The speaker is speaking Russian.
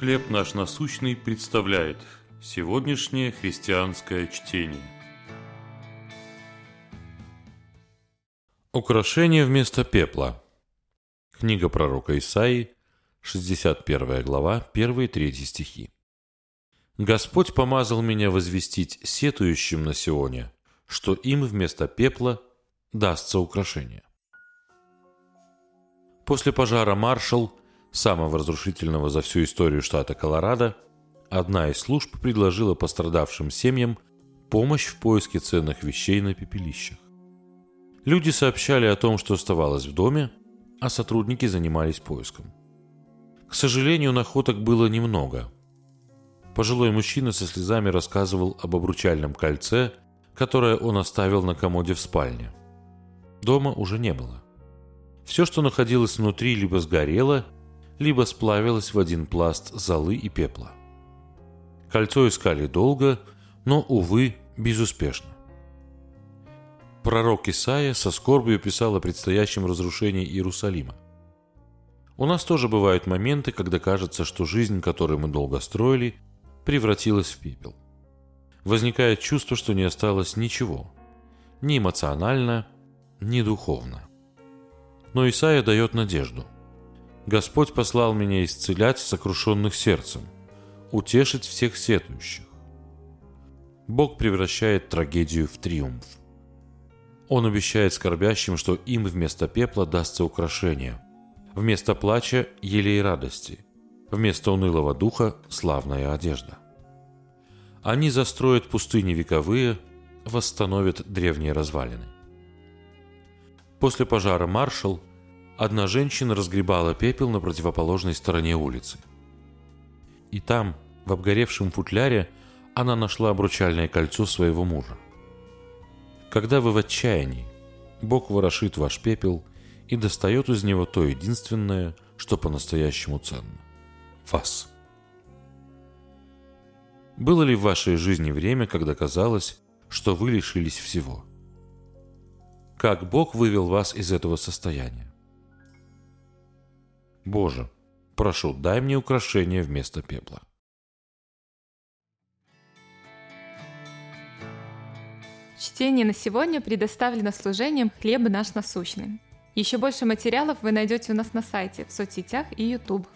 «Хлеб наш насущный» представляет сегодняшнее христианское чтение. Украшение вместо пепла. Книга пророка Исаии, 61 глава, 1-3 стихи. «Господь помазал меня возвестить сетующим на Сионе, что им вместо пепла дастся украшение». После пожара «Маршалл» самого разрушительного за всю историю штата Колорадо, одна из служб предложила пострадавшим семьям помощь в поиске ценных вещей на пепелищах. Люди сообщали о том, что оставалось в доме, а сотрудники занимались поиском. К сожалению, находок было немного. Пожилой мужчина со слезами рассказывал об обручальном кольце, которое он оставил на комоде в спальне. Дома уже не было. Все, что находилось внутри, либо сгорело, либо сплавилась в один пласт золы и пепла. Кольцо искали долго, но, увы, безуспешно. Пророк Исаия со скорбью писал о предстоящем разрушении Иерусалима. У нас тоже бывают моменты, когда кажется, что жизнь, которую мы долго строили, превратилась в пепел. Возникает чувство, что не осталось ничего. Ни эмоционально, ни духовно. Но Исаия дает надежду – Господь послал меня исцелять сокрушенных сердцем, утешить всех сетующих. Бог превращает трагедию в триумф. Он обещает скорбящим, что им вместо пепла дастся украшение, вместо плача – елей радости, вместо унылого духа – славная одежда. Они застроят пустыни вековые, восстановят древние развалины. После пожара Маршалл одна женщина разгребала пепел на противоположной стороне улицы. И там, в обгоревшем футляре, она нашла обручальное кольцо своего мужа. Когда вы в отчаянии, Бог ворошит ваш пепел и достает из него то единственное, что по-настоящему ценно – вас. Было ли в вашей жизни время, когда казалось, что вы лишились всего? Как Бог вывел вас из этого состояния? Боже, прошу, дай мне украшение вместо пепла. Чтение на сегодня предоставлено служением «Хлеб наш насущный». Еще больше материалов вы найдете у нас на сайте, в соцсетях и YouTube.